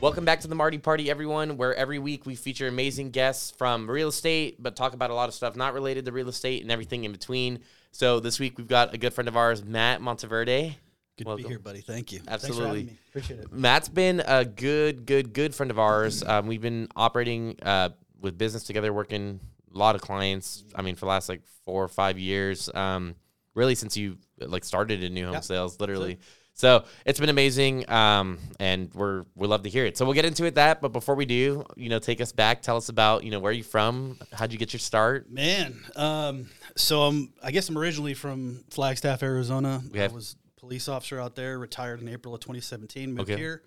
Welcome back to the Marti Party, everyone, where every week we feature amazing guests from real estate, but talk about a lot of stuff not related to real estate and everything in between. So this week we've got a good friend of ours, Matt Monteverde. Good Welcome. to be here, buddy. Thank you. Absolutely. Thanks for having me. Appreciate it. Matt's been a good, good, good friend of ours. Um, we've been operating uh, with business together, working a lot of clients. I mean, for the last like four or five years, um, really since you like started in new home Yeah. sales, literally. So it's been amazing, um, and we're we love to hear it. So we'll get into it that, but before we do, you know, take us back. Tell us about you know where you from, how'd you get your start? Man, um, so I'm, I guess I'm originally from Flagstaff, Arizona. Okay. I was police officer out there, retired in April of 2017, moved Okay. here.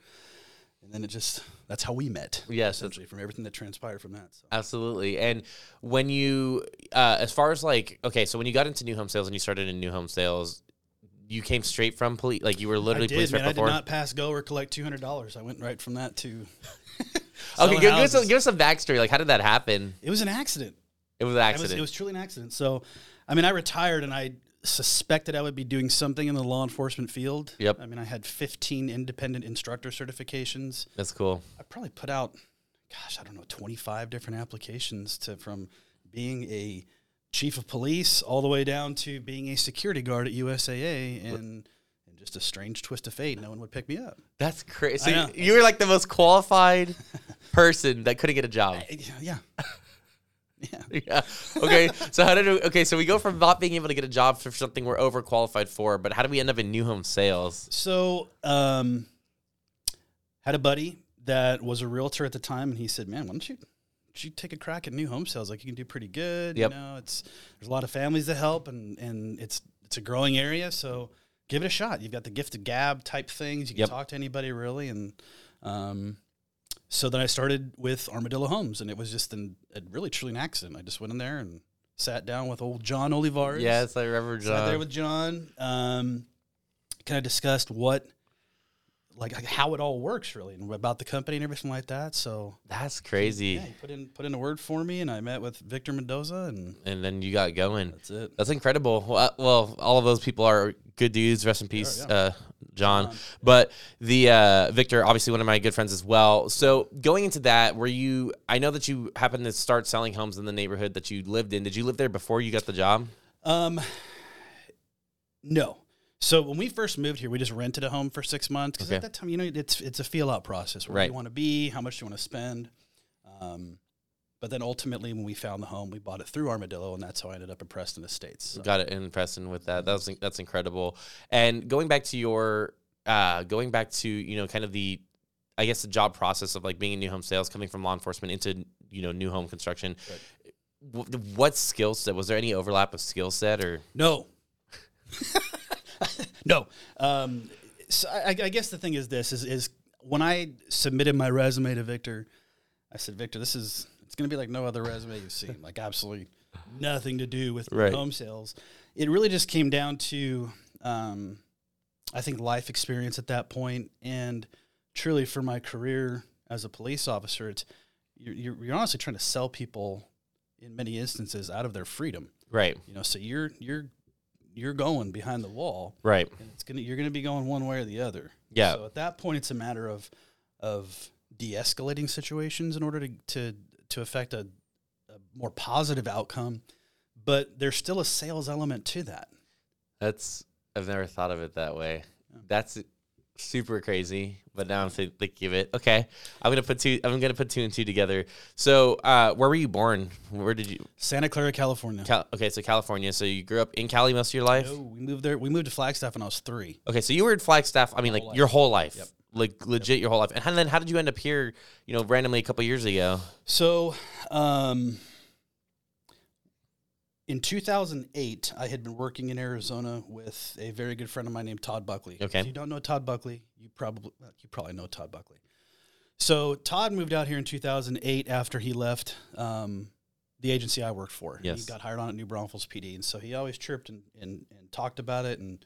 And then it just, that's how we met. Yes, Essentially, from everything that transpired from that. So. Absolutely. And when you, uh, as far as like, okay, so when you got into new home sales and you started in new home sales, you came straight from police, like you were literally I did, police man. right I did before. not pass go or collect $200. I went right from that to. okay, give, us a, give us some backstory. Like, how did that happen? It was an accident. It was an It was, accident. it was truly an accident. So, I mean, I retired and I suspected I would be doing something in the law enforcement field. Yep. I mean, I had 15 independent instructor certifications. That's cool. I probably put out, gosh, I don't know, 25 different applications to from being a chief of police all the way down to being a security guard at USAA and. and Just a strange twist of fate. No one would pick me up. That's crazy. So you were like the most qualified person that couldn't get a job. I- yeah. Yeah. yeah. Okay. So how did it, okay? So we go from not being able to get a job for something we're overqualified for, but how do we end up in new home sales? So, um, had a buddy that was a realtor at the time, and he said, "Man, why don't you, you take a crack at new home sales? Like you can do pretty good. Yep. You know, it's there's a lot of families that help, and and it's it's a growing area. So give it a shot. You've got the gift of gab type things. You can Yep. talk to anybody really, and um, so then I started with Armadillo Homes, and it was just an, a really truly an accident. I just went in there and sat down with old John Olivares. Yes, I remember Sat there with John. Um, kind of discussed what, like, how it all works really, and about the company and everything like that. So That's crazy. yeah, put in put in a word for me, and I met with Victor Mendoza, and And then you got going. that's it. That's incredible. Well, uh, well, all of those people are good dudes. Rest in peace, yeah. uh, John. John, But the uh, Victor, obviously one of my good friends as well. So going into that, were you? I know that you happened to start selling homes in the neighborhood that you lived in. Did you live there before you got the job? Um, no. So when we first moved here, we just rented a home for six months because Okay. at that time, you know, it's it's a feel out process. Where Right. do you want to be? How much do you want to spend? Um, but then ultimately, when we found the home, we bought it through Armadillo, and that's how I ended up in Preston Estates. So. Got it in Preston with that. That's that's incredible. And going back to your, uh, going back to you know kind of the, I guess the job process of like being in new home sales, coming from law enforcement into you know new home construction. wh- What skill set was there any overlap of skill set or No. no. Um, so I, I guess the thing is this is, is when I submitted my resume to Victor, I said, Victor, this is it's going to be like no other resume you've seen. Like absolutely nothing to do with Right. home sales. It really just came down to, um, I think, life experience at that point, and truly for my career as a police officer, it's you're, you're, you're honestly trying to sell people in many instances out of their freedom. right? You know, so you're you're you're going behind the wall, Right. and it's gonna you're gonna be going one way or the other. Yeah. So at that point, it's a matter of of de-escalating situations in order to to to affect a, a more positive outcome. But there's still a sales element to that. That's I've never thought of it that way. That's super crazy. But now I'm think- thinking of it. Okay, I'm gonna put two. I'm gonna put two and two together. So, uh, where were you born? Where did you? Santa Clara, California. Cal- okay, so California. So you grew up in Cali most of your life. No, we moved there. We moved to Flagstaff when I was three. Okay, so you were in Flagstaff. I mean, like whole your whole life, Yep. like legit your whole life. And then how did you end up here? You know, randomly a couple years ago. So, um, in 2008, I had been working in Arizona with a very good friend of mine named Todd Buckley. Okay. If you don't know Todd Buckley, you probably you probably know Todd Buckley. So Todd moved out here in 2008 after he left um, the agency I worked for. Yes. He got hired on at New Braunfels PD, and so he always chirped and, and, and talked about it and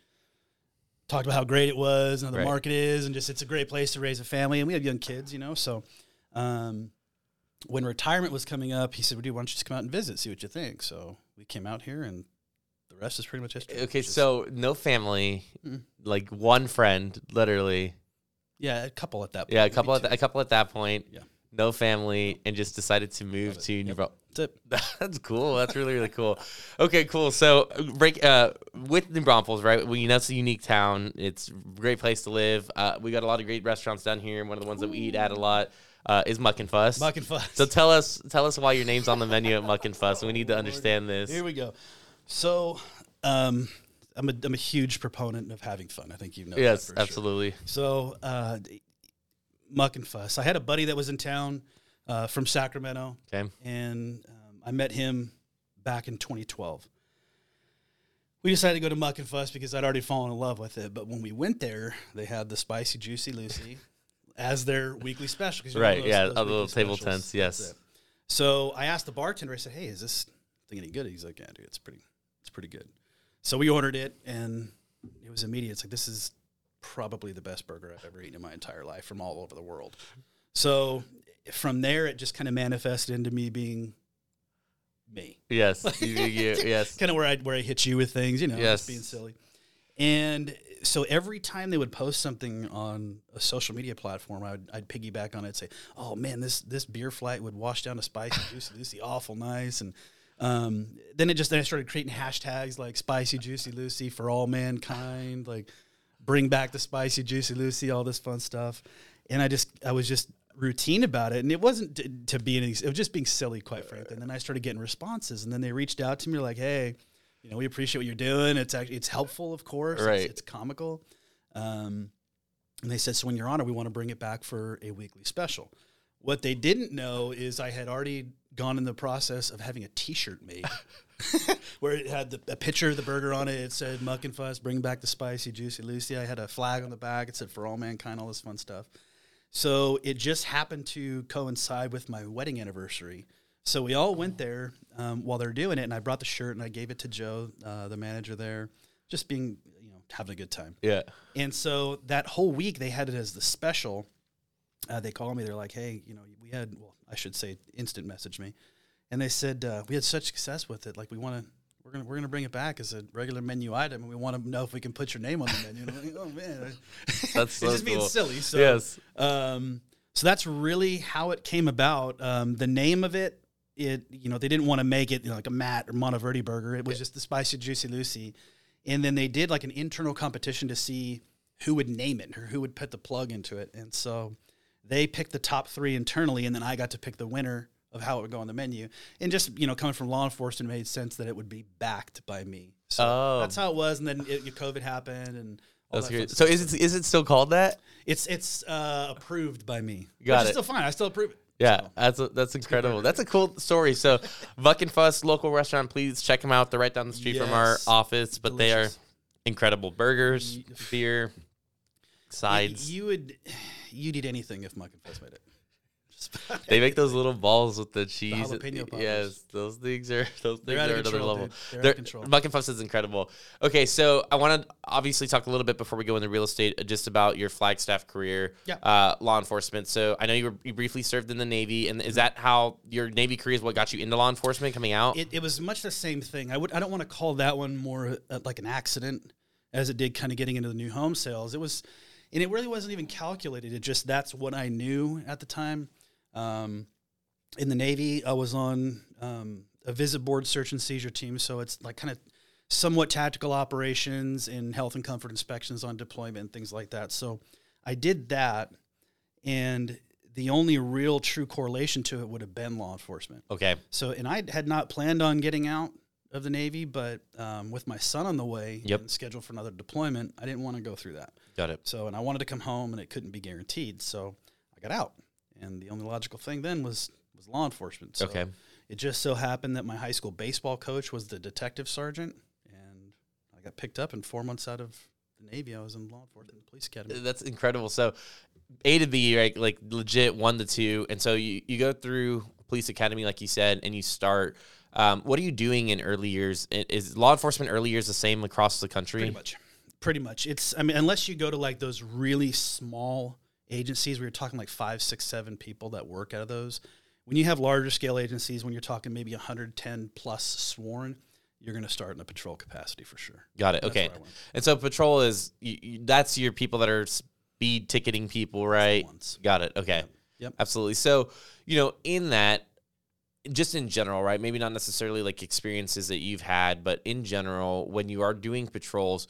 talked about how great it was and how the Right. market is, and just it's a great place to raise a family. And we have young kids, you know, so. Um, when retirement was coming up, he said, "Well, dude, why don't you just come out and visit, see what you think?" So we came out here, and the rest is pretty much history. Okay, Just- so no family, Mm. like one friend, literally. Yeah, a couple at that point. Yeah, a maybe couple at two. th- a couple at that point. Yeah. No family, and just decided to move to New. That's it. That's cool. That's really really cool. Okay, cool. So break uh, with New Braunfels, right? We know it's a unique town. It's a great place to live. Uh, we got a lot of great restaurants down here. One of the ones that we eat at a lot uh, is Muck and Fuss. Muck and fuss. So tell us tell us why your name's on the menu at Muck and Fuss. We need to understand this. Here we go. So, um, I'm a I'm a huge proponent of having fun. I think you know. Yes, that for sure. absolutely. So, uh, muck and fuss. I had a buddy that was in town uh, from Sacramento, Okay. and um, I met him back in 2012. We decided to go to Muck and Fuss because I'd already fallen in love with it. But when we went there, they had the spicy juicy Lucy as their weekly special. 'cause you know Right. those- yeah. those A little table specials. tents. Yes. So I asked the bartender. I said, "Hey, is this thing any good?" He's like, "Yeah, dude, it's pretty, it's pretty good." So we ordered it, and it was immediate. It's like this is probably the best burger I've ever eaten in my entire life from all over the world. So from there, it just kind of manifested into me being me. Yes. You- you- yes. Kind of where I where I hit you with things, you know, Yes. just being silly. And so every time they would post something on a social media platform, I'd, I'd piggyback on it, and say, "Oh man, this this beer flight would wash down a spicy juicy Lucy, awful nice." And um, then it just then I started creating hashtags like "spicy juicy Lucy" for all mankind, like "bring back the spicy juicy Lucy," all this fun stuff. And I just I was just routine about it, and it wasn't to, to be any. It was just being silly, quite frankly. And then I started getting responses, and then they reached out to me like, "Hey." You know, we appreciate what you're doing. It's actually it's helpful, of course. It's- Right. It's, comical. Um, and they said, so in your honor, we want to bring it back for a weekly special. What they didn't know is I had already gone in the process of having a T-shirt made, where it had the, a picture of the burger on it. It said "Muck and Fuss, bring back the spicy, juicy Lucy." I had a flag on the back. It said "For all mankind," all this fun stuff. So it just happened to coincide with my wedding anniversary. So we all went there um, while they're doing it, and I brought the shirt and I gave it to Joe, uh, the manager there, just being, you know, having a good time. Yeah. And so that whole week they had it as the special. Uh, they called me. They're like, "Hey, you know, we had well, I should say, instant message me," and they said uh, we had such success with it. Like, we want to, we're gonna, we're gonna bring it back as a regular menu item, and we want to know if we can put your name on the menu. And I'm like, oh man, That's so just being cool. silly. So yes. um, so that's really how it came about. Um, the name of it, it you know they didn't want to make it you know, like a Matt or Monteverde burger. It was just the spicy juicy Lucy, and then they did like an internal competition to see who would name it or who would put the plug into it. And so they picked the top three internally, and then I got to pick the winner of how it would go on the menu. And just you know coming from law enforcement, it made sense that it would be backed by me. So Oh. that's how it was. And then it, COVID happened, and That's that fun great. stuff. So is it is it still called that? It's it's uh, approved by me. Got Which is it. still fine. I still approve it. Yeah, So, that's a, that's incredible. That's a cool story. So, Muck and Fuss local restaurant. Please check them out. They're right down the street from our office, but they are incredible burgers, beer, sides. You would you'd eat anything if Muck and Fuss made it. They make those little balls with the cheese. jalapeno poppers. yes, those things are those They're things are another level. They're They're- control. Muck and Fuss is incredible. Okay, so I want to obviously talk a little bit before we go into real estate, uh, just about your Flagstaff career, Yeah. uh, law enforcement. So I know you were you briefly served in the Navy, and is that how your Navy career is what got you into law enforcement coming out? It, it was much the same thing. I would I don't want to call that one more uh, like an accident as it did kind of getting into the new home sales. It was, and it really wasn't even calculated. It just that's what I knew at the time. Um, in the Navy, I was on um, a visit board search and seizure team, so it's like kind of somewhat tactical operations and health and comfort inspections on deployment and things like that. So I did that, and the only real true correlation to it would have been law enforcement. okay, So, and I had not planned on getting out of the Navy, but um, with my son on the way Yep. and scheduled for another deployment, I didn't want to go through that. got it. So, and I wanted to come home, and it couldn't be guaranteed. So, I got out, and the only logical thing then was was law enforcement. So Okay. It just so happened that my high school baseball coach was the detective sergeant, and I got picked up. And four months out of the Navy, I was in law enforcement, police academy. That's incredible. So A to B, right? Like legit one to two, and so you you go through police academy, like you said, and you start. Um, what are you doing in early years? Is law enforcement early years the same across the country? Pretty much. Pretty much. It's I mean, unless you go to like those really small agencies where you're talking like five, six, seven people that work out of those. When you have larger scale agencies, when you're talking maybe 110 plus sworn, you're going to start in a patrol capacity for sure. Got it. That's Okay. where I went. And so patrol is you, you, that's your people that are speed ticketing people, right? Got it. Okay. Yep. Absolutely. So, you know, in that, just in general, right? Maybe not necessarily like experiences that you've had, but in general, when you are doing patrols,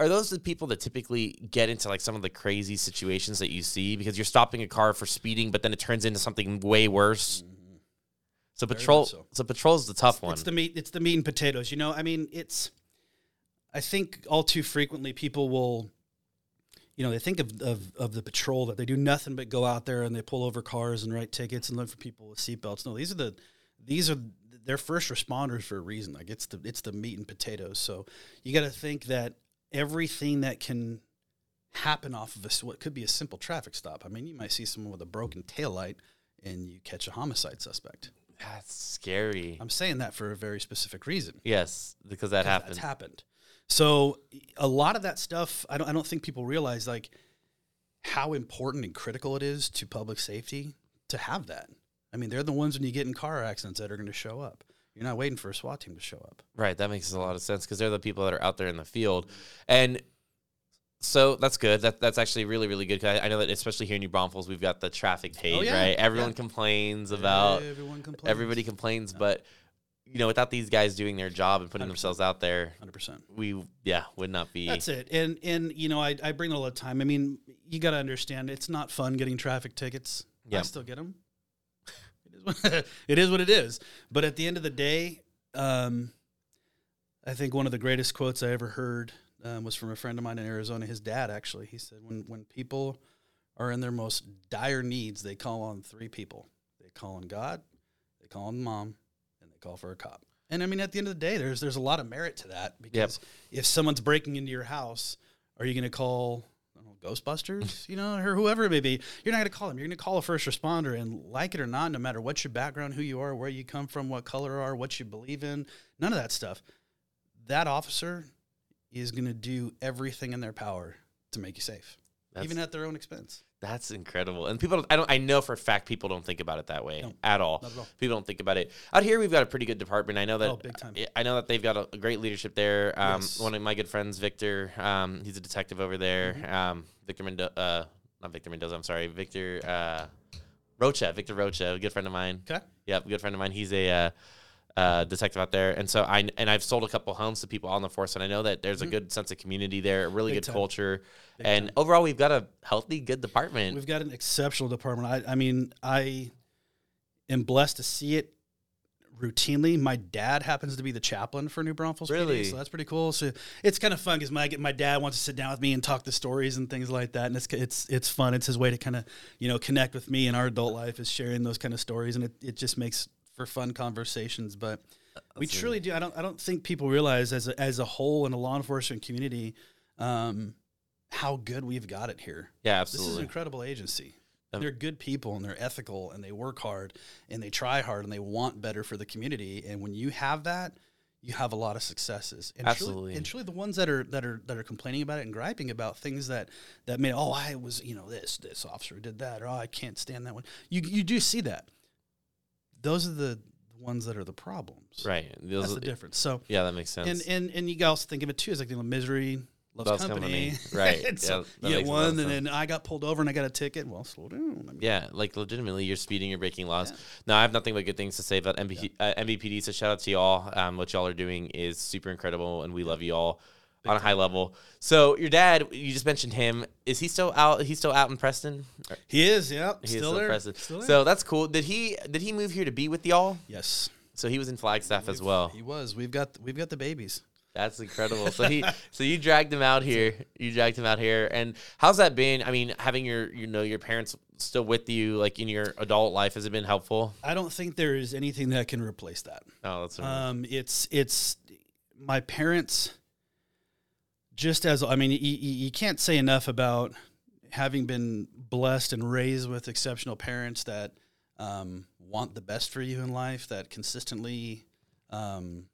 are those the people that typically get into like some of the crazy situations that you see because you're stopping a car for speeding, but then it turns into something way worse? Mm-hmm. So Very patrol, so. so. patrol is the tough one. It's the meat. It's the meat and potatoes. You know, I mean, it's. I think all too frequently people will, you know, they think of, of of the patrol that they do nothing but go out there and they pull over cars and write tickets and look for people with seatbelts. No, these are the, these are they're first responders for a reason. Like it's the it's the meat and potatoes. So you got to think that everything that can happen off of a, what could be a simple traffic stop. I mean, you might see someone with a broken taillight and you catch a homicide suspect. That's scary. I'm saying that for a very specific reason. yes, because that happened. That's happened. So a lot of that stuff, I don't, I don't think people realize like how important and critical it is to public safety to have that. I mean, they're the ones when you get in car accidents that are going to show up. You're not waiting for a SWAT team to show up. Right, that makes a lot of sense because they're the people that are out there in the field, and so that's good. That that's actually really really good. 'cause I, I know that especially here in New Braunfels, we've got the traffic oh, page. Oh, yeah, Right, everyone yeah. complains about. everyone complains. Everybody complains, but you know, without these guys doing their job and putting 100%. themselves out there, hundred percent. we yeah would not be. That's it. And and you know, I, I bring it all the time. I mean, you got to understand, it's not fun getting traffic tickets. I still get them. It is, what, it is what it is. But at the end of the day, um, I think one of the greatest quotes I ever heard um, was from a friend of mine in Arizona. His dad actually. He said, "When when people are in their most dire needs, they call on three people. They call on God, they call on mom, and they call for a cop." And I mean, at the end of the day, there's there's a lot of merit to that because if someone's breaking into your house, are you going to call I don't know, Ghostbusters, you know, or whoever it may be? You're not going to call them. You're going to call a first responder, and like it or not, no matter what your background, who you are, where you come from, what color you are, what you believe in, none of that stuff. That officer is going to do everything in their power to make you safe, That's, even at their own expense. That's incredible, and people. I don't. I know for a fact people don't think about it that way No, at all. At all. People don't think about it. Out here, we've got a pretty good department. I know that. Oh, big time. I know that they've got a, a great leadership there. Um, Yes. One of my good friends, Victor, um, he's a detective over there. Mm-hmm. Um, Victor Mendoza, uh, not Victor Mendoza. I'm sorry, Victor uh, Rocha. Victor Rocha, a good friend of mine. Okay. Yep, good friend of mine. He's a uh, uh, detective out there, and so I and I've sold a couple homes to people on the force, and I know that there's a good sense of community there, a really Mm-hmm. Big good time. culture, Big and time. overall, we've got a healthy, good department. We've got an exceptional department. I, I mean, I am blessed to see it routinely. My dad happens to be the chaplain for New Braunfels. PD, Really? so that's pretty cool. So it's kind of fun because my my dad wants to sit down with me and talk the stories and things like that, and it's it's it's fun. It's his way to kind of you know connect with me in our adult life is sharing those kind of stories, and it, it just makes for fun conversations. But we truly do. I don't I don't think people realize as a, as a whole in the law enforcement community. Um, how good we've got it here. yeah, absolutely. This is an incredible agency. Um, they're good people and they're ethical and they work hard and they try hard and they want better for the community. And when you have that, you have a lot of successes. And Absolutely. Truly, and truly, the ones that are that are that are complaining about it and griping about things that that may oh I was you know this this officer did that or oh I can't stand that one. You you do see that. Those are the ones that are the problems. right. Those- That's the difference. So yeah, that makes sense. and and and you also think of it too as like you know, misery loves, Loves company. company. Right. so Yeah, you get a lot of one, and then I got pulled over and I got a ticket. Well, slow down. I mean, Yeah, like legitimately, you're speeding, you're breaking laws. Yeah. No, I have nothing but good things to say about NB, uh, NBPD. So shout out to y'all. Um, what y'all are doing is super incredible, and we love you on a high level. So your dad, you just mentioned him. Is he still out? He's still out in Preston. He is. Yeah, He is still there. Preston. Still. So that's cool. Did he did he move here to be with y'all? yes, So he was in Flagstaff as We've- well. He was. We've got we've got the babies. That's incredible. So he, so you dragged him out here. You dragged him out here, and how's that been? I mean, having your, you know, your parents still with you, like in your adult life, has it been helpful? I don't think there is anything that can replace that. Oh, that's Um, it's it's my parents. Just as I mean, you, you can't say enough about having been blessed and raised with exceptional parents that um, want the best for you in life, that consistently um,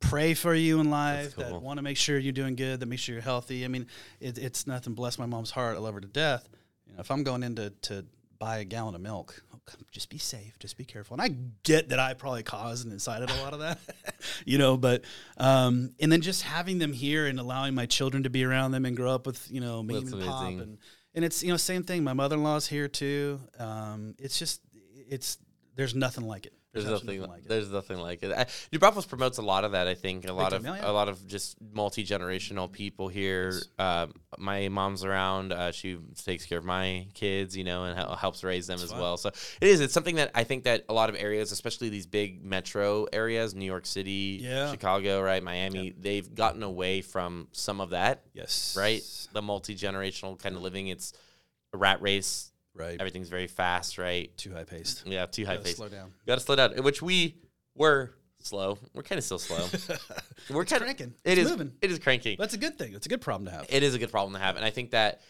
pray for you in life, cool. that want to make sure you're doing good, that make sure you're healthy. I mean, it, it's nothing. Bless my mom's heart. I love her to death. You know, if I'm going in to, to buy a gallon of milk, oh, come- just be safe, just be careful. And I get that I probably caused and incited a lot of that, you know, but, um, and then just having them here and allowing my children to be around them and grow up with, you know, me That's and pop and, and it's you know same thing. My mother in law's here too. Um, it's just it's there's nothing like it. There's absolutely nothing. like it. there's nothing like it. I, New Braunfels promotes a lot of that. I think a lot of yeah, yeah. a lot of just multi generational people here. Um, my mom's around. Uh, she takes care of my kids, you know, and hel- helps raise them as fun. well. So it is. It's something that I think that a lot of areas, especially these big metro areas, New York City, Yeah. Chicago, right, Miami, they've gotten away from some of that. yes, Right, the multi generational kind of living. It's a rat race. Right. Everything's very fast, right? Too high paced. Yeah, too high paced. Slow down. Got to slow down. Which we were slow. We're kind of still slow. We're kind of cranking. It It's is- moving. It is cranking. That's a good thing. It's a good problem to have. It is a good problem to have, and I think that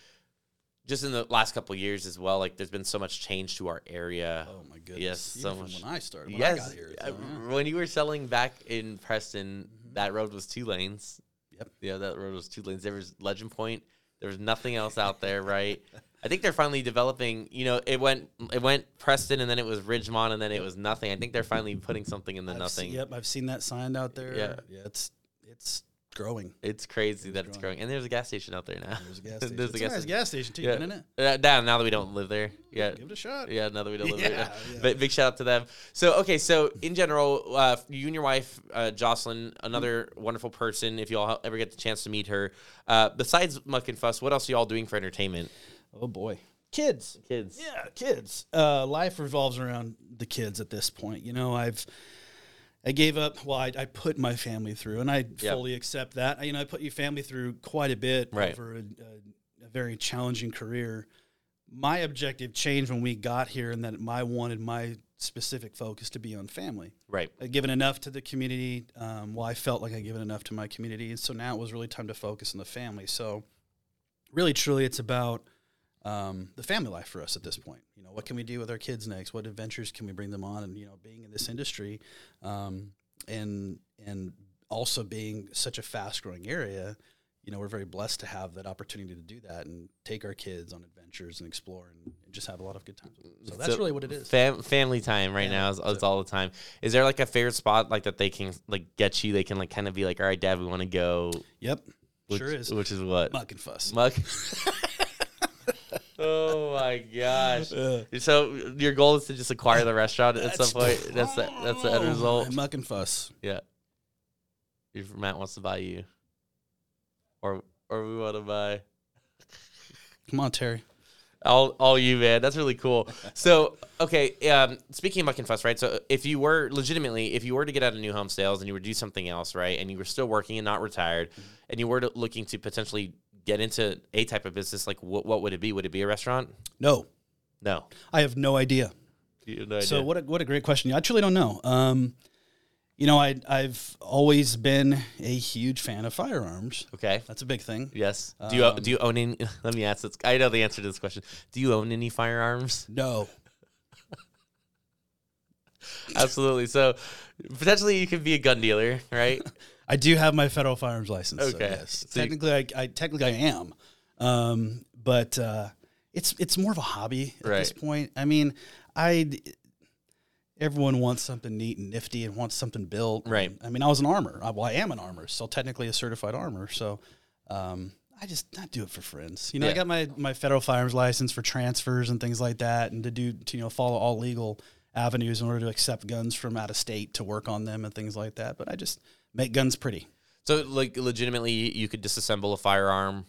just in the last couple of years as well, like there's been so much change to our area. oh my goodness. Yes, Even so from much. when I started. When yes, I got here. uh, so, yeah. when you were selling back in Preston, that road was two lanes. Yep. Yeah, that road was two lanes. There was Legend Point. There was nothing else out there, right? I think they're finally developing. You know, it went it went Preston, and then it was Ridgemont, and then it was nothing. I think they're finally putting something in the I've nothing. Se- yep, I've seen that signed out there. Yeah. yeah. It's it's growing. It's crazy that it's growing. growing, and there's a gas station out there now. There's a gas station. a it's a gas nice station. gas station too, Yeah. isn't it? Uh, now, now that we don't live there, yeah, Give it a shot. yeah. Now that we don't live there, Yeah, yeah. but big shout out to them. So, okay, so in general, uh, you and your wife, uh, Jocelyn, another wonderful person. If you all ever get the chance to meet her, uh, besides Muck and Fuss, what else are you all doing for entertainment? Oh boy, kids. Kids, Yeah, kids. Uh, life revolves around the kids at this point. You know, I've I gave up. Well, I, I put my family through, and I Yep. fully accept that. You know, I put your family through quite a bit Right. over a, a, a very challenging career. My objective changed when we got here, and that I wanted my specific focus to be on family. right? I'd given enough to the community. Um, well, I felt like I'd given enough to my community. And so now it was really time to focus on the family. So, really, truly, it's about um, the family life for us at this point. You know, what can we do with our kids next? What adventures can we bring them on? And, you know, being in this industry um, and, and also being such a fast growing area, you know, we're very blessed to have that opportunity to do that and take our kids on adventures and explore and, and just have a lot of good times. So that's So, really what it is. Fam- family time right Yeah, now is, is all the time. Is there like a favorite spot like that they can like get you? They can like kind of be like, all right, Dad, we want to go. Yep, Which, sure is. Which is what? Muck and fuss. Muck. oh my gosh! Uh, So your goal is to just acquire the restaurant at some point. That's the, that's the end Oh, result. Muck and fuss. Yeah. If Matt wants to buy you, or or we want to buy Come on, Terry. all all you, man. That's really cool. So okay, um, speaking of Muck and Fuss, right? So if you were legitimately, if you were to get out of new home sales and you were to do something else, right, and you were still working and not retired, and you were to, looking to potentially get into a type of business, like what what would it be? Would it be a restaurant? No, No. I have no idea. You have no So idea. what a, what a great question. I truly don't know. Um, you know, I I've always been a huge fan of firearms. Okay. That's a big thing. Yes. Do you Um, do you own any? Let me ask this. I know the answer to this question. Do you own any firearms? No. Absolutely. So potentially you could be a gun dealer, right? I do have my federal firearms license. so Okay. yes. So you- technically, I, I technically I am, um, but uh, it's it's more of a hobby at this point. I mean, I everyone wants something neat and nifty and wants something built. Right. I mean, I was an armor. I, well, I am an armor, so technically a certified armor. So. Um, I just not do it for friends. You know, Yeah. I got my, my federal firearms license for transfers and things like that, and to do to you know follow all legal avenues in order to accept guns from out of state to work on them and things like that. But I just make guns pretty. So like legitimately you could disassemble a firearm,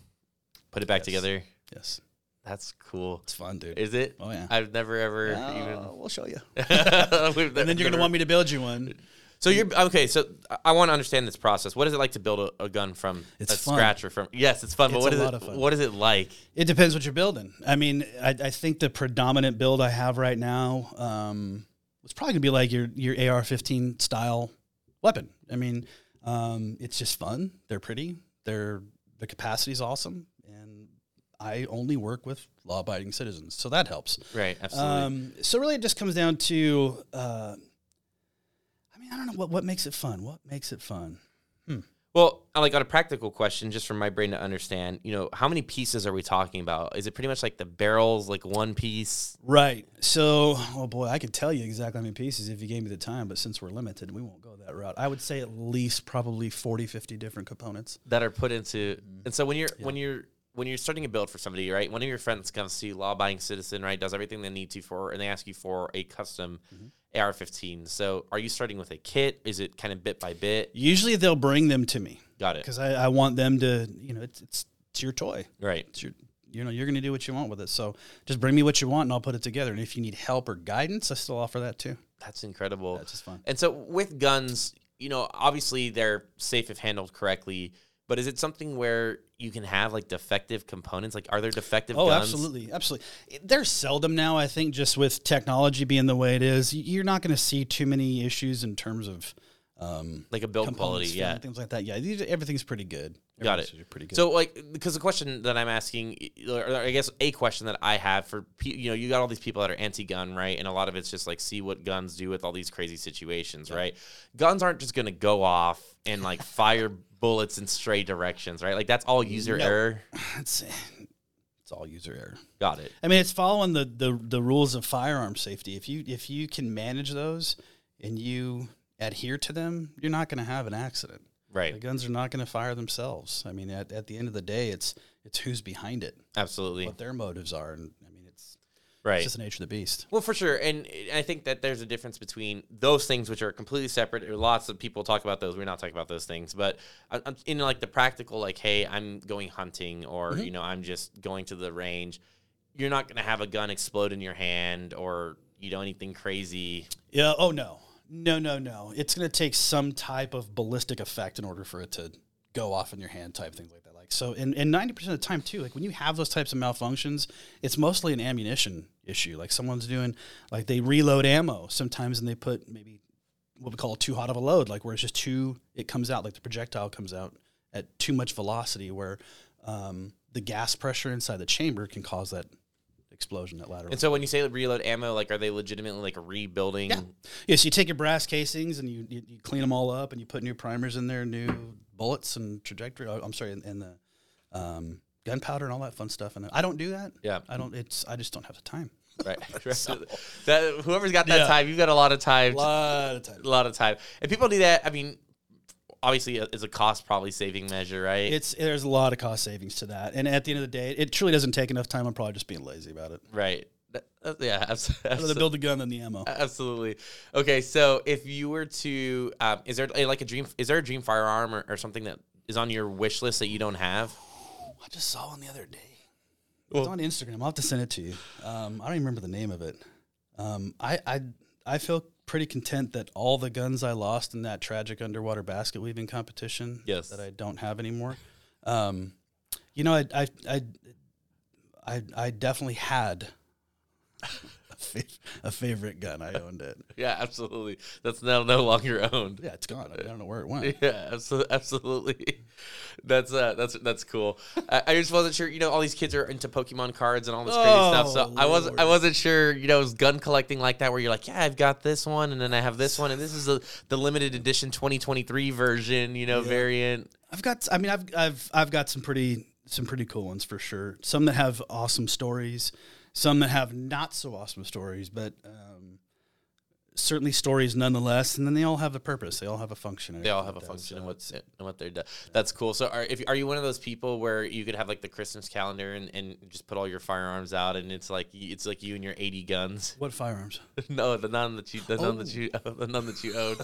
put it back Yes. together. Yes, That's cool. it's fun, dude. Is it? oh yeah. I've never ever Uh, we'll show you. And then you're gonna want me to build you one. So you're okay. So I- want to understand this process. What is it like to build a, a gun from It's a fun. scratch or from? Yes, it's fun. but It's what a is lot it? of fun. What is it like? It depends what you're building. I mean, I, I think the predominant build I have right now um, was probably gonna be like your your AR-15 style weapon. I mean, um, it's just fun. They're pretty. They're the capacity's awesome, and I only work with law-abiding citizens, so that helps. Right. Absolutely. Um, so really, it just comes down to, uh, I mean, I don't know what what makes it fun. What makes it fun? Well, I like on a practical question, just for my brain to understand. You know, how many pieces are we talking about? Is it pretty much like the barrels, like one piece? Right. So, oh boy, I could tell you exactly how many pieces if you gave me the time, but since we're limited, we won't go that route. I would say at least probably 40, 50 different components. that are put into and so when you're when you're when you're starting a build for somebody, right? One of your friends comes to you, law-abiding citizen, right? Does everything they need to for, and they ask you for a custom mm-hmm. AR-15. So, are you starting with a kit? Is it kind of bit by bit? Usually they'll bring them to me Got it. because I, I want them to, you know, it's, it's, it's your toy. Right. It's your, you know, you're going to do what you want with it. So just bring me what you want and I'll put it together. And if you need help or guidance, I still offer that too. That's incredible. That's just fun. And so with guns, you know, obviously they're safe if handled correctly, but is it something where you can have like defective components? Like, are there defective Oh, guns? absolutely, absolutely. They're seldom now. I think just with technology being the way it is, you're not going to see too many issues in terms of um, Like a build quality, yeah. things like that. Yeah, these, everything's pretty good. Got it. Pretty good. So, like, because the question that I'm asking, or I guess a question that I have for you know, you got all these people that are anti-gun, right? And a lot of it's just like see what guns do with all these crazy situations, right? Guns aren't just going to go off and like fire bullets in stray directions, right? Like that's all user No. error. it's, it's all user error. Got it. I mean, it's following the, the the rules of firearm safety. If you if you can manage those and you adhere to them, you're not going to have an accident. Right. The guns are not going to fire themselves. I mean, at, at the end of the day, it's it's who's behind it, Absolutely. what their motives are, and I mean, it's, Right. it's just the nature of the beast. Well, for sure, and I think that there's a difference between those things, which are completely separate. There are lots of people talk about those. We're not talking about those things, but in like the practical, like, hey, I'm going hunting, or Mm-hmm. you know, I'm just going to the range. You're not going to have a gun explode in your hand, or you know, anything crazy. Yeah. Oh no, no, no, no. It's going to take some type of ballistic effect in order for it to go off in your hand, type things like that. Like so, and and ninety percent of the time too, like when you have those types of malfunctions, it's mostly an ammunition issue. Like someone's doing, like they reload ammo sometimes, and they put maybe what we call too hot of a load, like where it's just too, it comes out like the projectile comes out at too much velocity, where um, the gas pressure inside the chamber can cause that explosion, that lateral. And so, when you say reload ammo, like, are they legitimately like rebuilding? Yeah. Yeah, so you take your brass casings and you, you, you clean them all up and you put new primers in there, new bullets and trajectory. oh, I'm sorry, and, and the um, gunpowder and all that fun stuff. And I don't do that. Yeah. I don't. It's I just don't have the time. Right. that whoever's got that Yeah. time, you've got a lot of time. A lot of time. a lot of time, and people do that. I mean, obviously, it's a cost probably saving measure, right? It's there's a lot of cost savings to that, and at the end of the day, it truly doesn't take enough time. I'm probably just being lazy about it. Right. Uh, yeah. abs- I'd rather build a gun than the ammo. Absolutely. Okay. So, if you were to, um, is there uh, like a dream? Is there a dream firearm or, or something that is on your wish list that you don't have? I just saw one the other day. It's on Instagram. I'll have to send it to you. Um, I don't even remember the name of it. Um, I, I I feel pretty content that all the guns I lost in that tragic underwater basket weaving competition Yes. that I don't have anymore. Um, you know, I I I I, I definitely had fav- a favorite gun. I owned it. Yeah, absolutely. That's now no longer owned. Yeah, it's gone. I don't know where it went. Yeah, absolutely. That's uh, that's that's cool. I, I just wasn't sure. You know, all these kids are into Pokemon cards and all this crazy stuff. So Oh, I wasn't I wasn't sure. You know, it was gun collecting like that, where you're like, yeah, I've got this one, and then I have this one, and this is a, the limited edition 2023 version. You know, variant. I've got. I mean, I've I've I've got some pretty some pretty cool ones for sure. Some that have awesome stories, some that have not so awesome stories, but um, certainly stories nonetheless. And then they all have a purpose. They all have a function. They all have a function and what's it and what they're done. That's cool. So, are if are you one of those people where you could have like the Christmas calendar and, and just put all your firearms out, and it's like it's like you and your 80 guns. What firearms? no, the none that you the none Oh. that you the none that you own.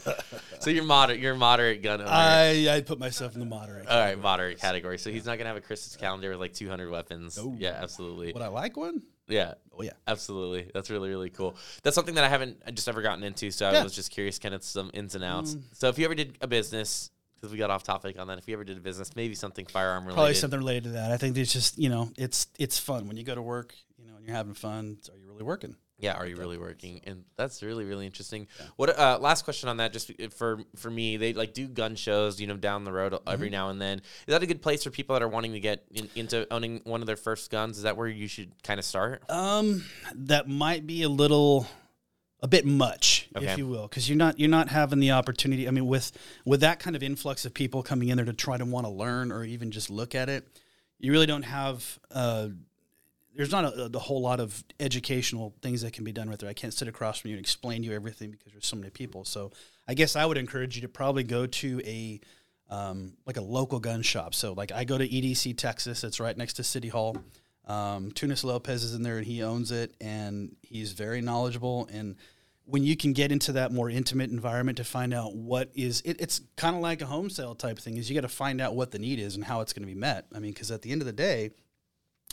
so you're moderate. You're moderate gun owner. I I put myself in the moderate. all right, moderate category. So he's not gonna have a Christmas calendar with like 200 weapons. No. Yeah, absolutely. Would I like one? Yeah. Oh yeah. Absolutely. That's really, really cool. That's something that I haven't I just ever gotten into. So I Yeah. Mm. was just curious, kind of some ins and outs. So if you ever did a business, because we got off topic on that, if you ever did a business, maybe something firearm related. Probably something related to that. I think it's just you know it's it's fun when you go to work. You know, and you're having fun. Are you really working? Yeah, are you really working? And that's really, really interesting. What uh, last question on that? Just for for me, they like do gun shows, you know, down the road Mm-hmm. every now and then. Is that a good place for people that are wanting to get in, into owning one of their first guns? Is that where you should kind of start? Um, that might be a little, a bit much, Okay. if you will, because you're not you're not having the opportunity. I mean, with with that kind of influx of people coming in there to try to want to learn or even just look at it, you really don't have. Uh, there's not a, a whole lot of educational things that can be done with it. I can't sit across from you and explain to you everything because there's so many people. So I guess I would encourage you to probably go to a um, like a local gun shop. So like I go to EDC Texas, it's right next to City Hall. Um, Tunis Lopez is in there and he owns it and he's very knowledgeable and when you can get into that more intimate environment to find out what is it, it's kind of like a home sale type thing is you got to find out what the need is and how it's going to be met i mean because at the end of the day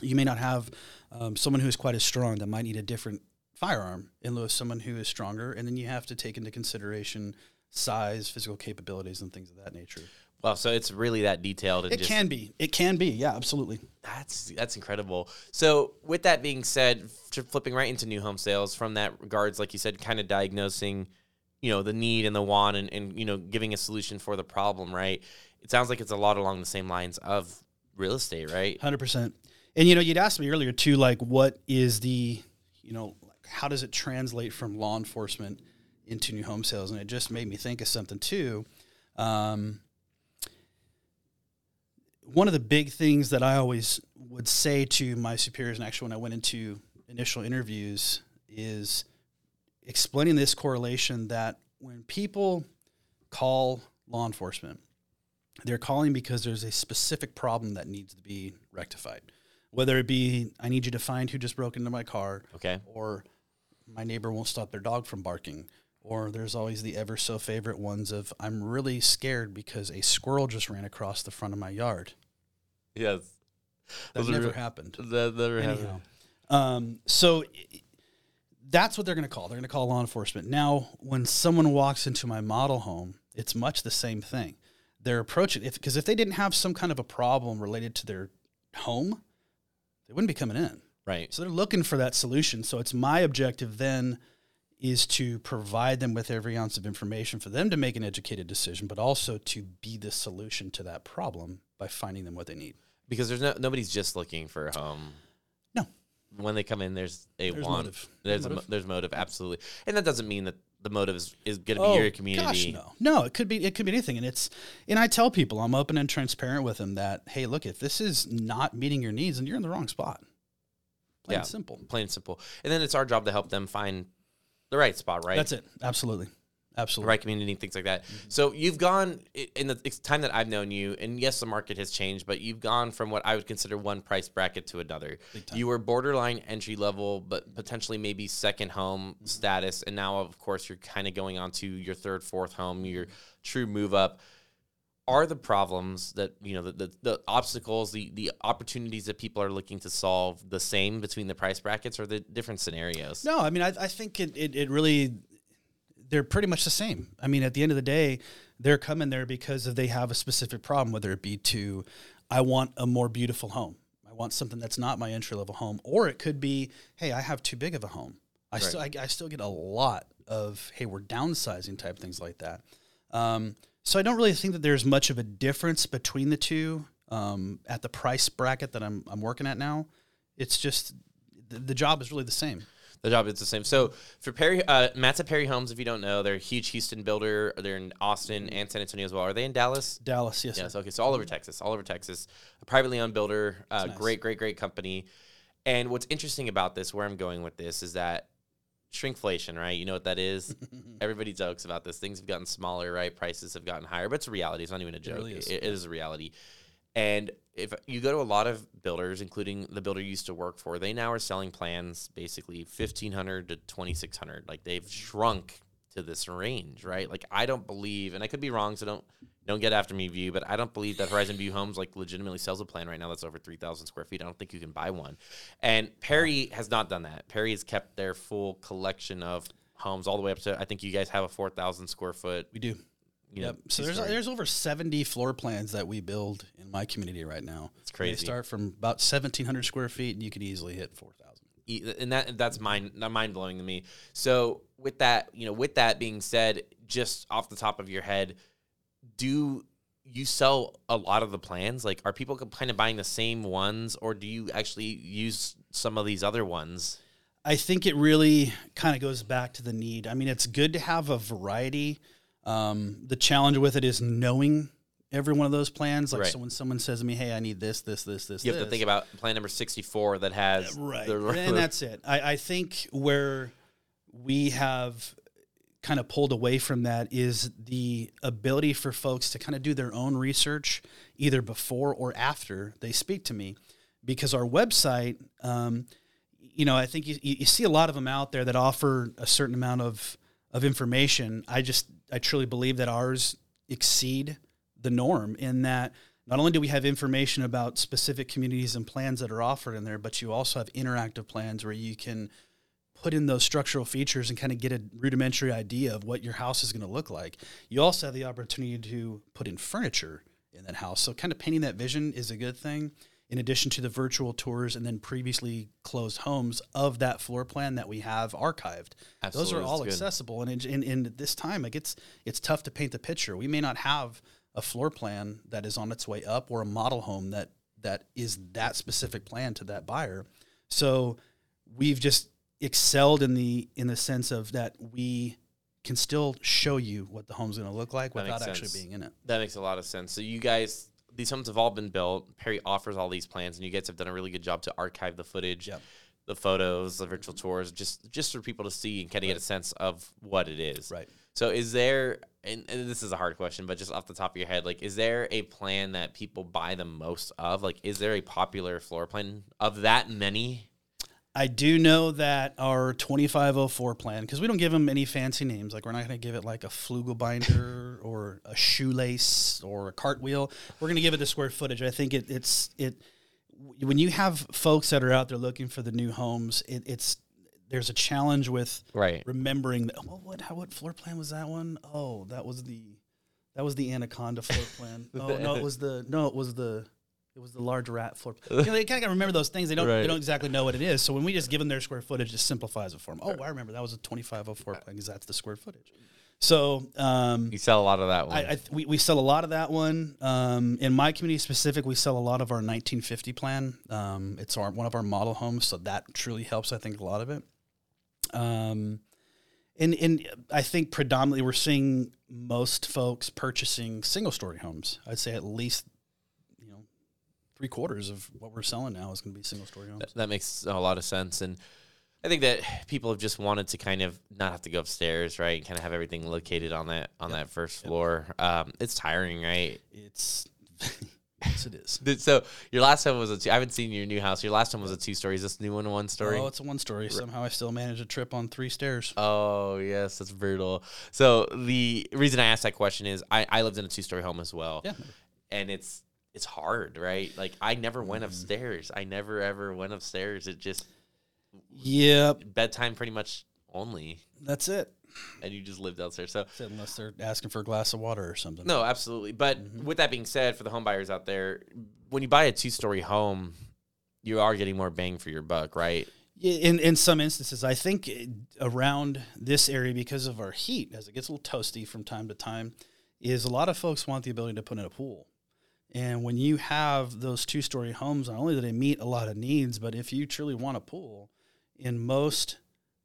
you may not have um, someone who is quite as strong that might need a different firearm in lieu of someone who is stronger and then you have to take into consideration size physical capabilities and things of that nature Well, so it's really that detailed. And it just, can be it can be yeah absolutely That's that's incredible. So, with that being said, flipping right into new home sales from that regards, like you said, kind of diagnosing, you know, the need and the want, and, and you know, giving a solution for the problem. Right. It sounds like it's a lot along the same lines of real estate, right? Hundred percent. And you know, you'd asked me earlier too, like what is the, you know, like how does it translate from law enforcement into new home sales? And it just made me think of something too. Um, one of the big things that I always would say to my superiors, and actually when I went into initial interviews, is explaining this correlation that when people call law enforcement, they're calling because there's a specific problem that needs to be rectified. Whether it be, I need you to find who just broke into my car, Okay. or my neighbor won't stop their dog from barking, or there's always the ever so favorite ones of, I'm really scared because a squirrel just ran across the front of my yard. Yes. That never happened. That never Anyhow. Um, so that's what they're going to call. They're going to call law enforcement. Now, when someone walks into my model home, it's much the same thing. They're approaching if because if they didn't have some kind of a problem related to their home, they wouldn't be coming in. Right. So they're looking for that solution. So it's my objective then is to provide them with every ounce of information for them to make an educated decision, but also to be the solution to that problem by finding them what they need. Because there's no nobody's just looking for a home. No. When they come in, there's a There's want. motive. There's A, Motive. mo- there's motive, absolutely, and that doesn't mean that the motive is, is going to be your community. Oh, Gosh, no, no, it could be it could be anything, and it's and I tell people I'm open and transparent with them that hey, look, if this is not meeting your needs, then you're in the wrong spot. Plain Yeah. and simple. Plain and simple. And then it's our job to help them find the right spot, right? That's it. Absolutely, the absolutely. right community, things like that. Mm-hmm. So you've gone in the time that I've known you, and yes, the market has changed, but you've gone from what I would consider one price bracket to another. You were borderline entry level, but potentially maybe second home mm-hmm. status, and now of course you're kind of going on to your third, fourth home, your mm-hmm. true move up. Are the problems that you know the, the, the obstacles, the the opportunities that people are looking to solve the same between the price brackets, or the different scenarios? No, I mean, I, I think it, it, it really, they're pretty much the same. I mean, at the end of the day, they're coming there because of they have a specific problem, whether it be to, I want a more beautiful home. I want something that's not my entry level home, or it could be, hey, I have too big of a home. I still, I, I still get a lot of, hey, we're downsizing type things like that. Um, so I don't really think that there's much of a difference between the two um, at the price bracket that I'm, I'm working at now. It's just the, the job is really the same. The job is the same. So for Perry, uh, Matt's at Perry Homes. If you don't know, they're a huge Houston builder. They're in Austin and San Antonio as well. Are they in Dallas? Dallas, yes. Yes. sir. Okay. So all over Texas, all over Texas. A privately owned builder. Uh, nice. Great, great, great company. And what's interesting about this, where I'm going with this, is that shrinkflation, right? You know what that is. Everybody jokes about this. Things have gotten smaller, right? Prices have gotten higher, but it's a reality. It's not even a joke. really is. It- it is a reality. And if you go to a lot of builders, including the builder you used to work for, they now are selling plans basically fifteen hundred to twenty six hundred. Like they've shrunk to this range, right? Like I don't believe, and I could be wrong, so don't don't get after me, View, but I don't believe that Horizon View Homes like legitimately sells a plan right now that's over three thousand square feet. I don't think you can buy one. And Perry has not done that. Perry has kept their full collection of homes all the way up to I think you guys have a four thousand square foot. We do. You know, Yep. So there's two-story. there's over 70 floor plans that we build in my community right now. It's crazy. They start from about 1,700 square feet, and you could easily hit 4,000. E- and that that's mind mind blowing to me. So with that, you know, with that being said, just off the top of your head, do you sell a lot of the plans? Like, are people kind of buying the same ones, or do you actually use some of these other ones? I think it really kind of goes back to the need. I mean, it's good to have a variety. Um, the challenge with it is knowing every one of those plans. Like, Right. so when someone says to me, "Hey, I need this, this, this, this," You have to think about plan number sixty four that has right, the- and that's it. I, I think where we have kind of pulled away from that is the ability for folks to kind of do their own research either before or after they speak to me because our website um, you know i think you, you see a lot of them out there that offer a certain amount of of information i just i truly believe that ours exceed the norm in that not only do we have information about specific communities and plans that are offered in there but you also have interactive plans where you can put in those structural features and kind of get a rudimentary idea of what your house is going to look like. You also have the opportunity to put in furniture in that house. So, kind of painting that vision is a good thing. In addition to the virtual tours and then previously closed homes of that floor plan that we have archived, Absolutely, those are that's all good. accessible. And in, in, in this time, like it's it's tough to paint the picture. We may not have a floor plan that is on its way up or a model home that that is that specific plan to that buyer. So we've just excelled in the in the sense of that we can still show you what the home's going to look like That without actually being in it. That makes a lot of sense. So you guys, these homes have all been built. Perry offers all these plans, and you guys have done a really good job to archive the footage, Yep. the photos, the virtual tours, just just for people to see and kind of get a sense of what it is. Right. So is there, and, and this is a hard question, but just off the top of your head, like, is there a plan that people buy the most of? Like, is there a popular floor plan of that many? I do know that our 2504 plan, because we don't give them any fancy names, like we're not going to give it like a Flugelbinder or a shoelace or a cartwheel. We're going to give it the square footage. I think it, it's it when you have folks that are out there looking for the new homes, it, it's there's a challenge with Right. remembering that. Well, what how, what floor plan was that one? Oh, that was the that was the anaconda floor plan. Oh no, it was the no, it was the it was the large rat floor. You know, they kind of remember those things. They don't Right. they don't exactly know what it is. So when we just give them their square footage, it simplifies it for them. Oh, I remember that was a twenty five oh four plan because that's the square footage. So um, You sell a lot of that one. I, I we, we sell a lot of that one. Um, in my community specific, we sell a lot of our 1950 plan. Um, it's our one of our model homes, so that truly helps. I think a lot of it. Um, and and I think predominantly we're seeing most folks purchasing single story homes. I'd say at least three quarters of what we're selling now is going to be single story homes. That, that makes a lot of sense. And I think that people have just wanted to kind of not have to go upstairs, right? And kind of have everything located on that on that first floor. Um, it's tiring, right? It's yes, it is. So your last home was a two. I haven't seen your new house. Your last one was a two story. Is this new one a one story? Oh, it's a one story. Somehow I still managed a trip on three stairs. Oh yes, that's brutal. So the reason I asked that question is I, I lived in a two story home as well. Yeah. And it's it's hard, right? Like I never went upstairs. I never ever went upstairs. It just Yep, bedtime pretty much only. that's it. And you just lived downstairs. So Unless they're asking for a glass of water or something. no, absolutely. But with that being said, for the home buyers out there, when you buy a two story home, you are getting more bang for your buck, right? Yeah, In in some instances, I think eh, around this area because of our heat, as it gets a little toasty from time to time, is a lot of folks want the ability to put in a pool. And when you have those two story homes, not only do they meet a lot of needs, but if you truly want a pool, in most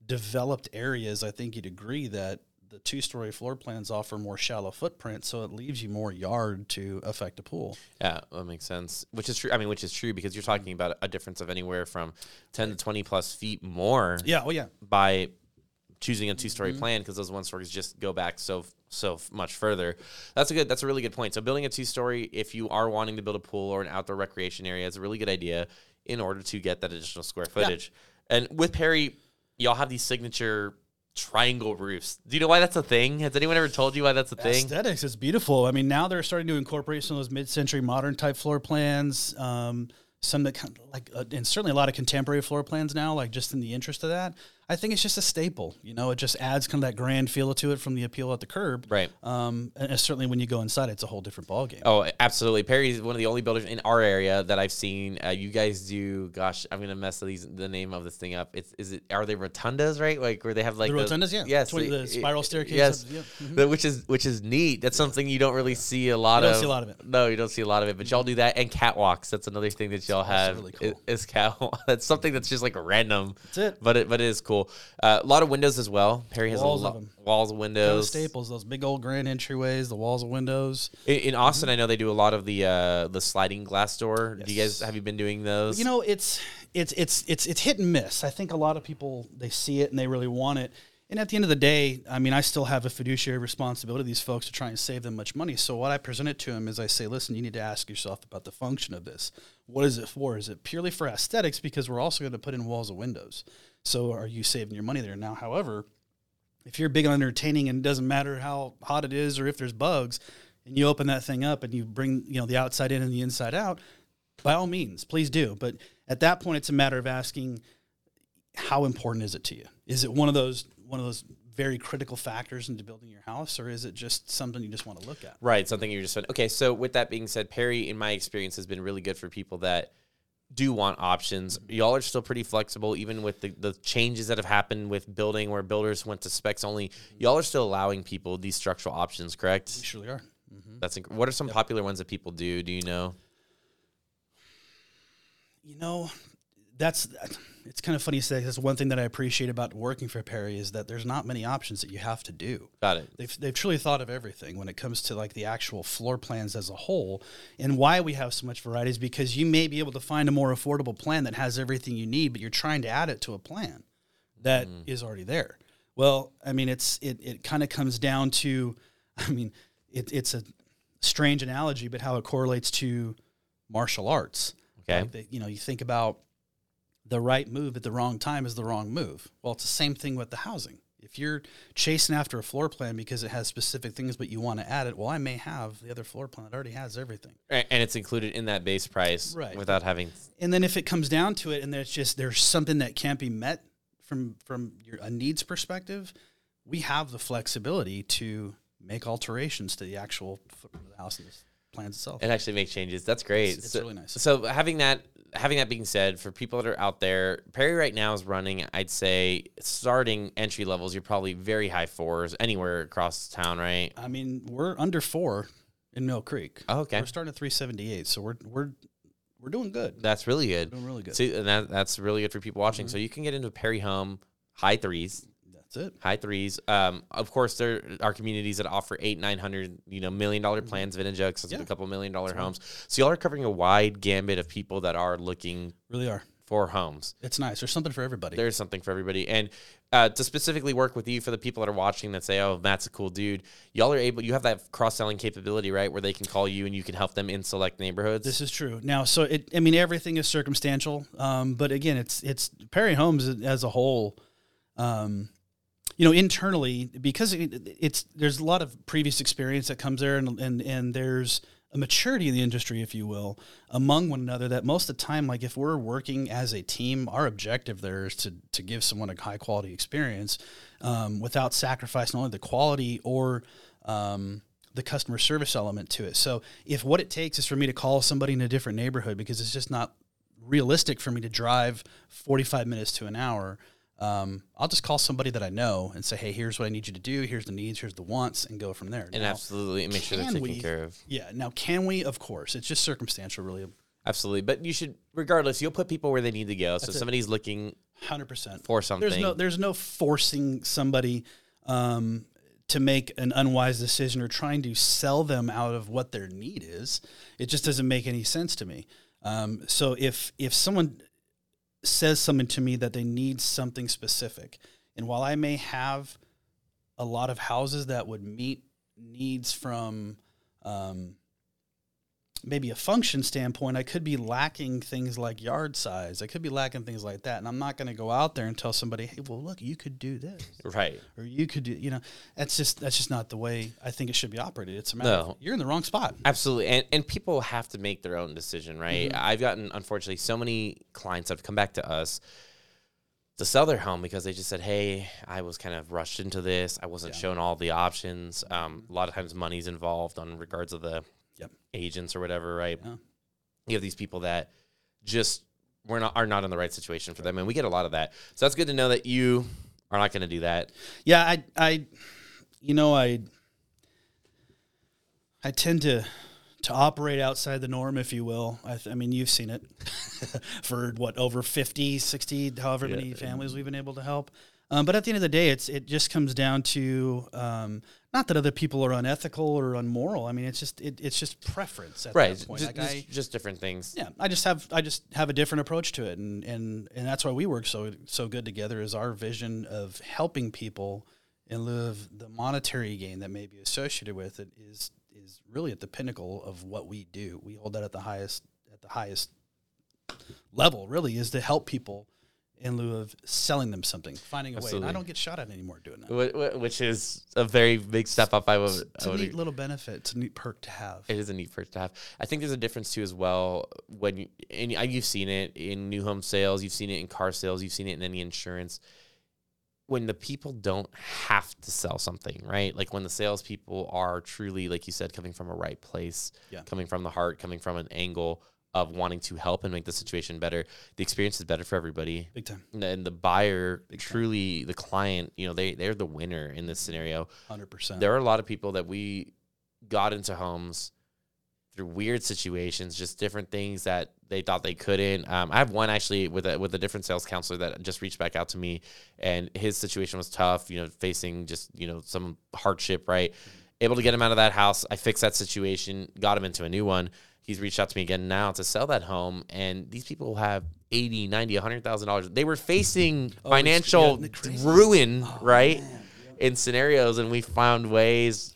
developed areas, I think you'd agree that the two story floor plans offer more shallow footprint, so it leaves you more yard to affect a pool. Yeah, that makes sense. Which is true. I mean, which is true because you're talking about a difference of anywhere from 10 to 20 plus feet more Yeah, oh yeah. by choosing a two story plan because those one stories just go back so so much further. That's a good. That's a really good point. So building a two story, if you are wanting to build a pool or an outdoor recreation area, is a really good idea in order to get that additional square footage. And with Perry, y'all have these signature triangle roofs. Do you know why that's a thing? Has anyone ever told you why that's a thing? Aesthetics is beautiful. I mean, now they're starting to incorporate some of those mid-century modern type floor plans. Um, some that kind of like, uh, and certainly a lot of contemporary floor plans now. Like just in the interest of that, I think it's just a staple. You know, it just adds kind of that grand feel to it from the appeal at the curb. Right. Um, and certainly when you go inside, it's a whole different ballgame. Oh, absolutely. Perry's one of the only builders in our area that I've seen. Uh, you guys do. Gosh, I'm gonna mess these the name of this thing up. It's is it? Are they rotundas? Right? Like where they have like The those- rotundas, yeah. Yes, the spiral staircase Yes, up- yeah, mhm. The- which is which is neat. That's something you don't really see a lot You don't of. see a lot of it. No, you don't see a lot of it. But y'all do that and catwalks. That's another thing that y'all also have. really cool. i- Is catwalk. That's something that's just like random. That's it. But it but it is cool. Uh, a lot of windows as well. Perry has Walls a of lot them. walls of windows. Those staples, those big old grand entryways, the walls of windows. In, in Austin, I know they do a lot of the uh, the sliding glass door. Do you guys have you been doing those? You know, it's it's it's it's it's hit and miss. I think a lot of people they see it and they really want it. And at the end of the day, I mean, I still have a fiduciary responsibility to these folks to try and save them much money. So what I present it to them is I say, listen, you need to ask yourself about the function of this. What is it for? Is it purely for aesthetics? Because we're also going to put in walls of windows. So are you saving your money there? Now, however, if you're big on entertaining and it doesn't matter how hot it is or if there's bugs, and you open that thing up and you bring you know the outside in and the inside out, by all means, please do. But at that point, it's a matter of asking, how important is it to you? Is it one of those one of those very critical factors into building your house, or is it just something you just want to look at? Right, something you're just okay. So with that being said, Perry, in my experience, has been really good for people that do want options. Y'all are still pretty flexible, even with the, the changes that have happened with building where builders went to specs only. Y'all are still allowing people these structural options, correct? We surely are. Mm-hmm. That's inc- what are some yep. popular ones that people do? Do you know? You know, that's it's kind of funny to say. That's one thing that I appreciate about working for Perry is that there's not many options that you have to do. Got it. They've they've truly thought of everything when it comes to like the actual floor plans as a whole. And why we have so much variety is because you may be able to find a more affordable plan that has everything you need, but you're trying to add it to a plan that mm. is already there. Well, I mean, it's it it kind of comes down to, I mean, it, it's a strange analogy, but how it correlates to martial arts. Okay. Like the, you know, you think about the right move at the wrong time is the wrong move. Well, it's the same thing with the housing. If you're chasing after a floor plan because it has specific things, but you want to add it, well, I may have the other floor plan that already has everything, and it's included in that base price, right? Without having. And then if it comes down to it, and there's just there's something that can't be met from from your a needs perspective, we have the flexibility to make alterations to the actual house and the plans itself. And actually make changes. That's great. It's, it's so, really nice. So having that having that being said, for people that are out there, Perry right now is running, I'd say, starting entry levels, you're probably very high fours anywhere across town, right? I mean, we're under four in Mill Creek. Oh, okay. We're starting at 378, so we're we're we're doing good. That's really good. We're doing really good. See, and that, that's really good for people watching. Mm-hmm. So you can get into Perry Home, high threes. That's it. High threes. Um, of course, there are communities that offer eight, nine hundred, you know, million dollar mm-hmm. plans. Vintage yeah. a couple million dollar That's homes. Right. So y'all are covering a wide gambit of people that are looking really are for homes. It's nice. There's something for everybody. There's something for everybody. And uh, to specifically work with you for the people that are watching that say, "Oh, Matt's a cool dude," y'all are able. You have that cross selling capability, right? Where they can call you and you can help them in select neighborhoods. This is true. Now, so it. I mean, everything is circumstantial. Um, but again, it's it's Perry Homes as a whole. Um, you know internally because it's there's a lot of previous experience that comes there and and and there's a maturity in the industry if you will among one another that most of the time like if we're working as a team our objective there is to to give someone a high quality experience um, without sacrificing only the quality or um, the customer service element to it. So if what it takes is for me to call somebody in a different neighborhood because it's just not realistic for me to drive 45 minutes to an hour um, I'll just call somebody that I know and say, "Hey, here's what I need you to do. Here's the needs. Here's the wants," and go from there. And now, absolutely make sure they're taken we, care of. Yeah. Now, can we? Of course. It's just circumstantial, really. Absolutely, but you should, regardless, you'll put people where they need to go. So That's somebody's looking, hundred percent for something. There's no, there's no forcing somebody um, to make an unwise decision or trying to sell them out of what their need is. It just doesn't make any sense to me. Um, so if if someone says something to me that they need something specific. And while I may have a lot of houses that would meet needs from um, maybe a function standpoint, I could be lacking things like yard size. I could be lacking things like that. And I'm not going to go out there and tell somebody, hey, well, look, you could do this. Right. Or you could do, you know, that's just, that's just not the way I think it should be operated. It's a matter no. of, you're in the wrong spot. Absolutely. And, and people have to make their own decision, right? Mm-hmm. I've gotten, unfortunately, so many clients that have come back to us to sell their home because they just said, "Hey, I was kind of rushed into this. I wasn't yeah. shown all the options. Um, a lot of times, money's involved on regards of the yep. agents or whatever, right? Yeah. You have these people that just we're not are not in the right situation for them, and we get a lot of that. So that's good to know that you are not going to do that. Yeah, I, I, you know, I, I tend to to operate outside the norm, if you will. I, th- I mean, you've seen it for what over 50, 60, however yeah. many families we've been able to help. Um, but at the end of the day, it's it just comes down to um, not that other people are unethical or unmoral. I mean, it's just it, it's just preference at right that point. just, Like, just, I- just different things yeah, I just have I just have a different approach to it, and and and that's why we work so so good together. Is our vision of helping people in lieu of the monetary gain that may be associated with it is is really at the pinnacle of what we do. We hold that at the highest at the highest level. Really, is to help people in lieu of selling them something, finding a way. And I don't get shot at anymore doing that. Wh- wh- which is a very big step up i would, It's I a would neat little benefit. It's a neat perk to have. It is a neat perk to have. I think there's a difference too as well when you and you- you've seen it in new home sales, you've seen it in car sales, you've seen it in any insurance. When the people don't have to sell something, right? Like when the salespeople are truly, like you said, coming from a right place, Yeah. coming from the heart, coming from an angle of wanting to help and make the situation better, the experience is better for everybody Big time, and the- buyer Big time. truly the client you know they they're the winner in this scenario hundred percent. there are a lot of people that we got into homes through weird situations, just different things that they thought they couldn't. Um, I have one actually with a with a different sales counselor that just reached back out to me, and his situation was tough. You know, facing just you know some hardship. Right, able to get him out of that house. I fixed that situation, got him into a new one. He's reached out to me again now to sell that home, and these people have 80, 90, 100,000 dollars. They were facing Oh, it's- yeah, financial ruin, Oh, right? man. in scenarios and we found ways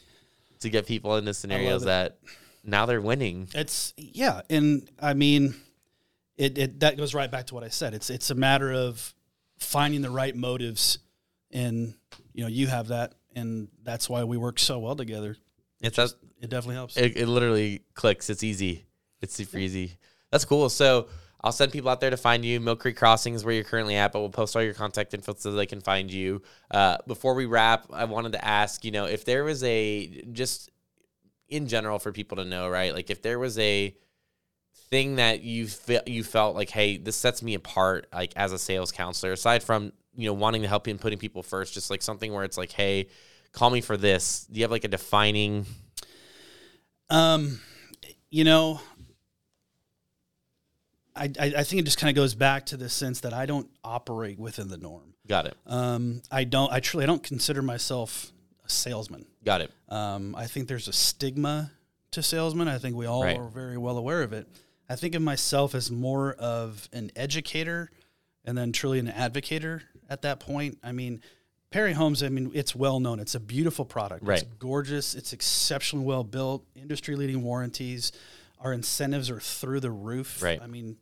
to get people into scenarios that now they're winning. It's yeah, and I mean, it, it that goes right back to what I said. It's it's a matter of finding the right motives, and you know you have that, and that's why we work so well together. It's just, It definitely helps. it, it literally clicks. It's easy. It's super easy. That's cool. So I'll send people out there to find you. Mill Creek Crossing is where you're currently at, but we'll post all your contact info so they can find you. Uh, before we wrap, I wanted to ask, you know, if there was a just in general for people to know, right? Like if there was a thing that you felt you felt like, hey, this sets me apart, like as a sales counselor, aside from you know wanting to help you and putting people first, just like something where it's like, hey, call me for this. Do you have like a defining? Um, you know, I I, I think it just kind of goes back to the sense that I don't operate within the norm. Got it. Um, I don't. I truly I don't consider myself a salesman. Got it. Um, I think there's a stigma to salesmen. I think we all Right. are very well aware of it. I think of myself as more of an educator and then truly an advocator at that point. I mean, Perry Homes, I mean, it's well known. It's a beautiful product. Right. It's gorgeous. It's exceptionally well built, industry leading warranties. Our incentives are through the roof. Right. I mean,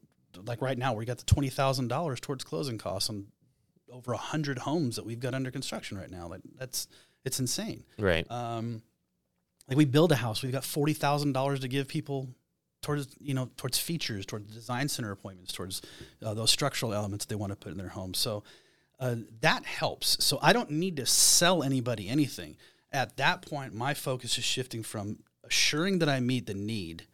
like right now, we got the $20,000 towards closing costs on over 100 homes that we've got under construction right now. Like, that's, it's insane. Right. Um, like we build a house, we've got forty thousand dollars to give people towards you know towards features, towards design center appointments, towards uh, those structural elements they want to put in their home. So uh, that helps. So I don't need to sell anybody anything. At that point, my focus is shifting from assuring that I meet the need,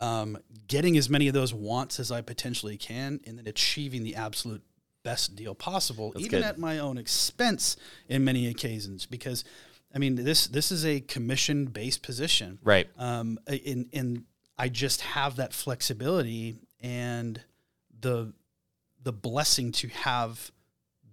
um, getting as many of those wants as I potentially can, and then achieving the absolute best deal possible, That's even good. at my own expense in many occasions. Because, I mean, this this is a commission based position, Right. um, in in I just have that flexibility and the the blessing to have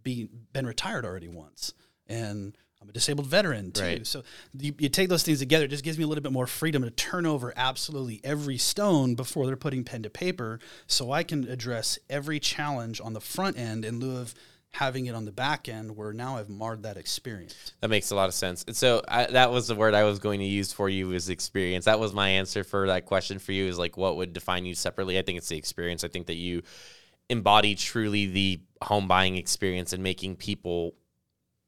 be, been retired already once, and I'm a disabled veteran too. Right. So you, you take those things together, it just gives me a little bit more freedom to turn over absolutely every stone before they're putting pen to paper, so I can address every challenge on the front end in lieu of having it on the back end, where now I've marred that experience. That makes a lot of sense. And so I, that was the word I was going to use for you is experience. That was my answer for that question for you is like what would define you separately. I think it's the experience. I think that you embody truly the home buying experience and making people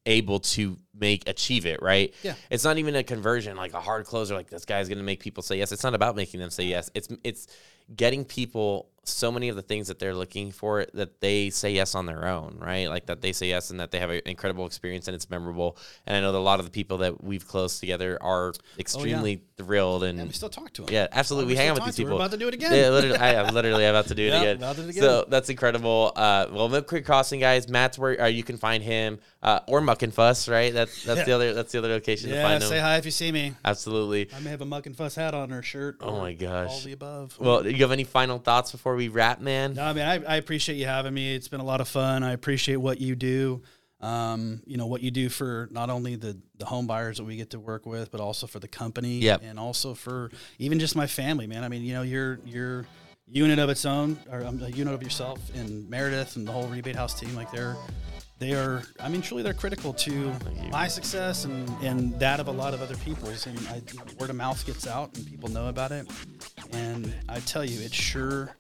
able to make achieve it right? Yeah. it's not even a conversion like a hard closer like this guy's gonna make people say yes. It's not about making them say yes. It's it's getting people so many of the things that they're looking for that they say yes on their own right like that they say yes and that they have an incredible experience and it's memorable and i know that a lot of the people that we've closed together are extremely thrilled and And we still talk to them. yeah, absolutely. We, still hang out with these people. We're about to do it again. Yeah, literally, I am literally about to do it Yeah, again. to it So that's incredible. Uh, well, Mill Creek Crossing, guys. Matt's where uh, you can find him, uh, or Muck and Fuss, right? That's that's the other that's the other location to Yeah, find say him. Say hi if you see me. Absolutely. I may have a muck and fuss hat on her shirt. Oh or my gosh. All the above. Well, do you have any final thoughts before we wrap, man? no, I mean, I, I appreciate you having me. It's been a lot of fun. I appreciate what you do. um, you know what you do for not only the the home buyers that we get to work with, but also for the company, Yep. and also for even just my family, man. I mean, you know, you're you're unit of its own, or um, a unit of yourself, and Meredith and the whole Rebate Haus team, like they're they are. I mean, truly, they're critical to my success and and that of a lot of other people's. And I, word of mouth gets out, and people know about it. And I tell you, it sure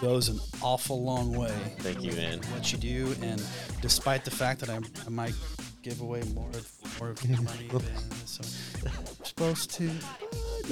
goes an awful long way. Thank you, man. What you do, and despite the fact that I, I might give away more more money than I'm supposed to,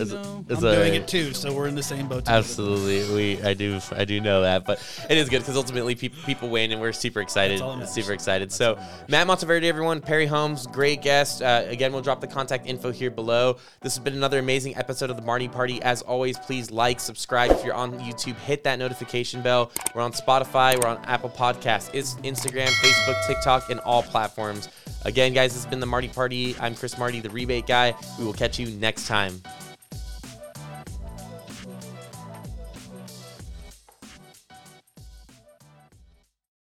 It's- know, it's I'm doing it too. So we're in the same boat. together. Absolutely, we I do I do know that, but it is good because ultimately people people win, and we're super excited, super excited. That's so all that matters. Matt Monteverde, everyone, Perry Homes, great guest. Uh, again, we'll drop the contact info here below. This has been another amazing episode of the Marti Party. As always, please like, subscribe if you're on YouTube, hit that notification bell. We're on Spotify, we're on Apple Podcasts, it's Instagram, Facebook, TikTok, and all platforms. Again, guys, this has been the Marti Party. I'm Chris Marti, the rebate guy. We will catch you next time.